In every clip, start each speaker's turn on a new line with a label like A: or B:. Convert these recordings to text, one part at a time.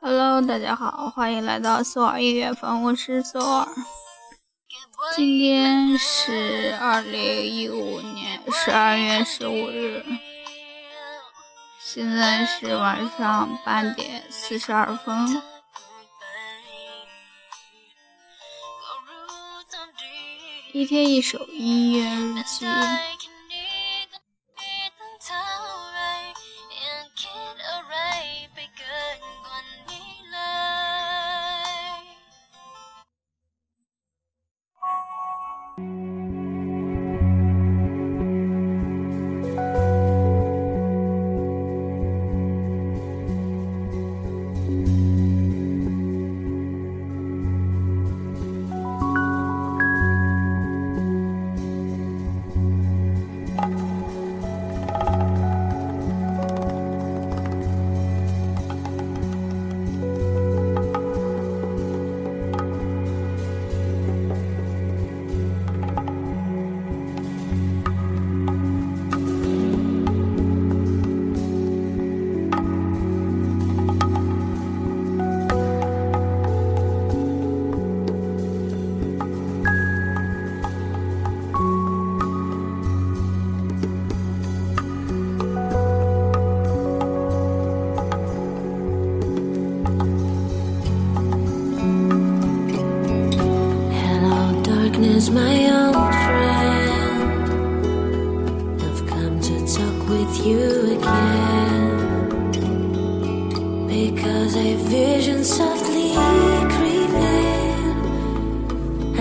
A: Hello，大家好，欢迎来到索尔音乐房，我是索尔。今天是二零一五年十二月十五日，现在是晚上八点四十二分。一天一首音乐日记。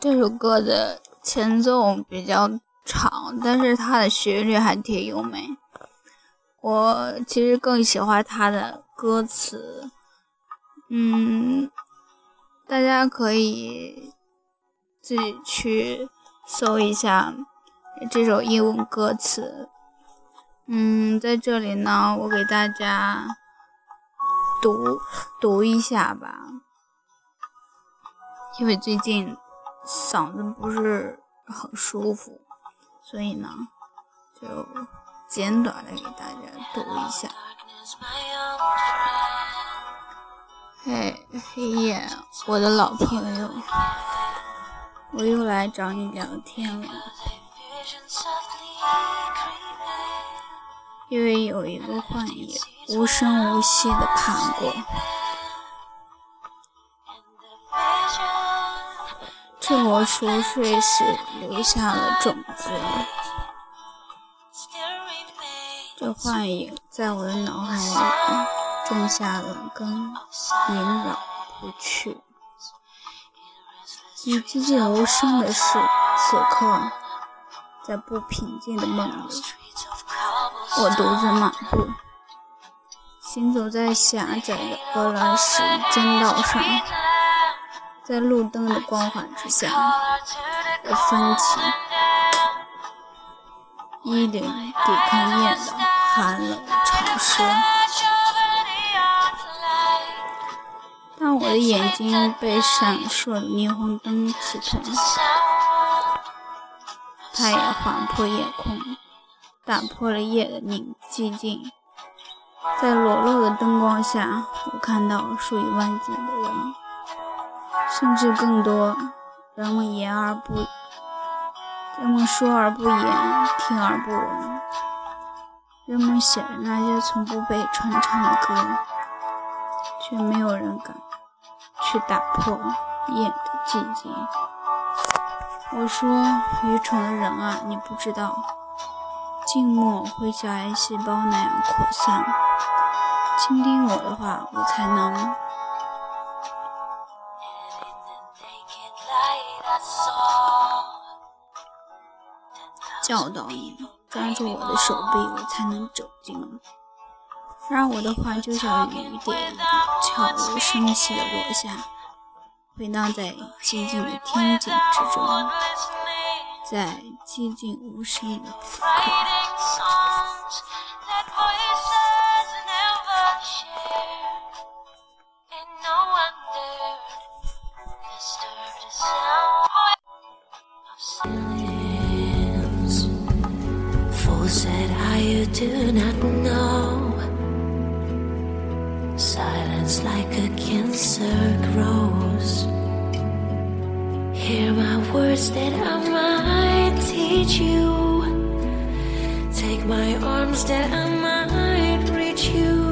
A: 这首歌的前奏比较长，但是它的旋律还挺优美。我其实更喜欢它的歌词，嗯，大家可以自己去搜一下这首英文歌词。嗯，在这里呢，我给大家读读一下吧，因为最近嗓子不是很舒服，所以呢，就。简短的给大家读一下。嘿，黑夜，我的老朋友，我又来找你聊天了。因为有一个幻影无声无息的爬过，趁我熟睡时留下了种子。这幻影在我的脑海里种下了根，萦绕不去。你寂静无声的是，此刻在不平静的梦里，我独自漫步，行走在狭窄的鹅卵石街道上，在路灯的光环之下，我分起。衣领抵抗夜的寒冷潮湿，当我的眼睛被闪烁的霓虹灯刺痛，它也划破夜空，打破了夜的宁寂静。在裸露的灯光下，我看到数以万计的人，甚至更多。人们言而不。人们说而不言，听而不闻。人们写着那些从不被传唱的歌，却没有人敢去打破夜的寂静。我说：“愚蠢的人啊，你不知道，静默会像癌细胞那样扩散。倾听我的话，我才能。”教导你，抓住我的手臂，我才能走进。然而我的话就像雨点，悄无声息地落下，回荡在寂静的天井之中，在寂静无声的此刻。Do not know Silence like a cancer grows. Hear my words that I might teach you. Take my arms that I might reach you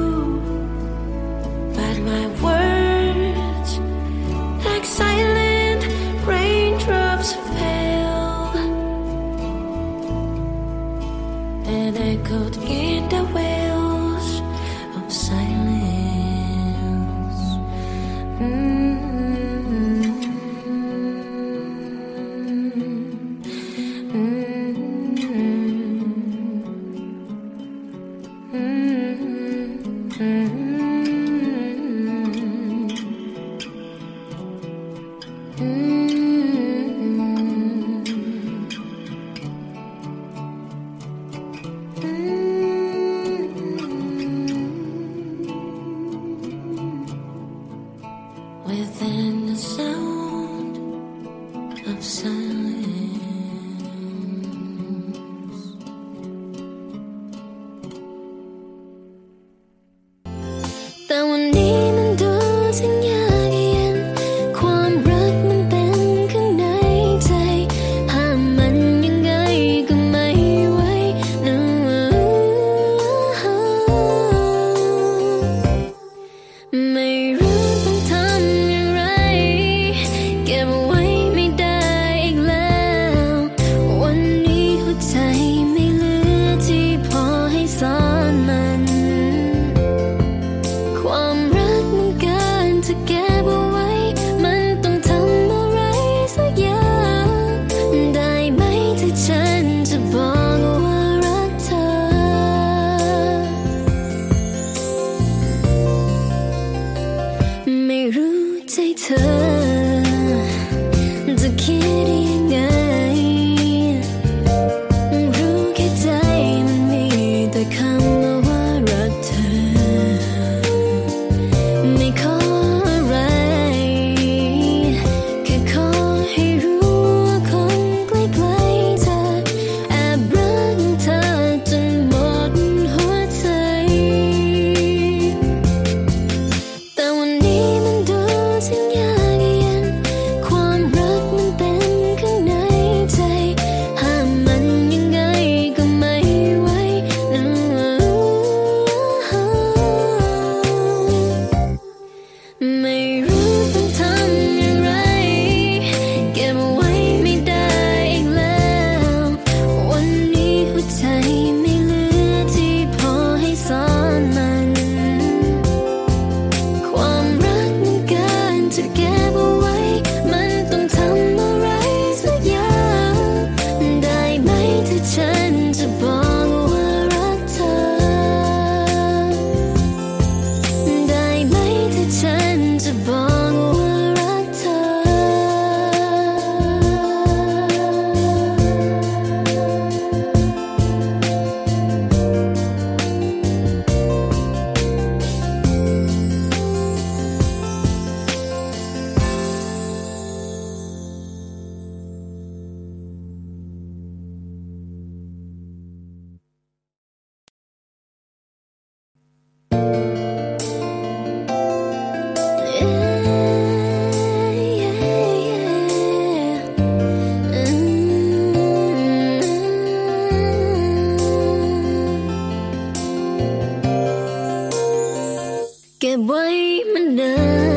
A: benar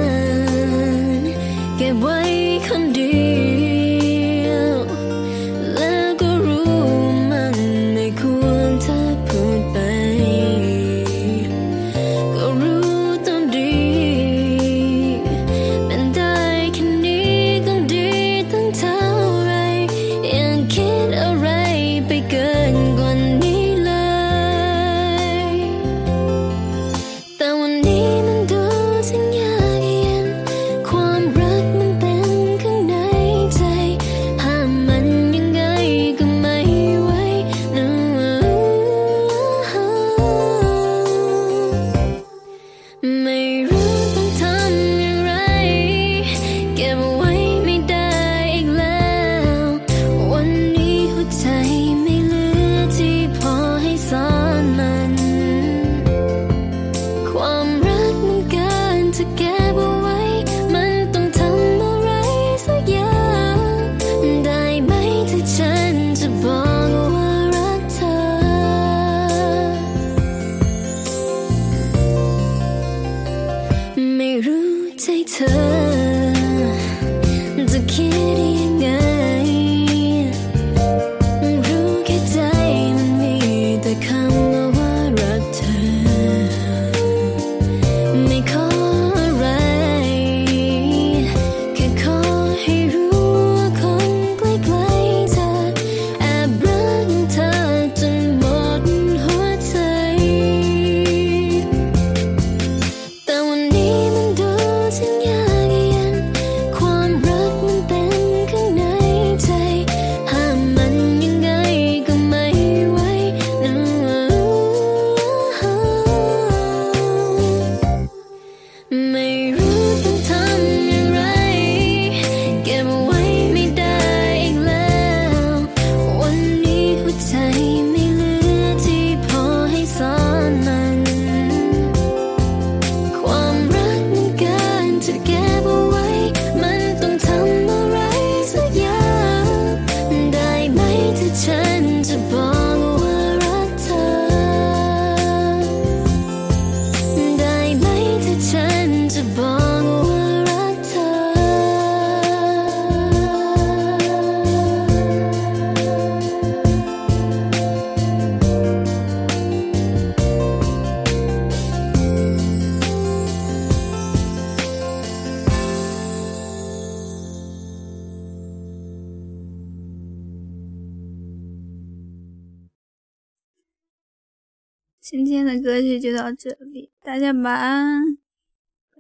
A: 歌曲就到这里，大家晚安，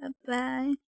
A: 拜拜。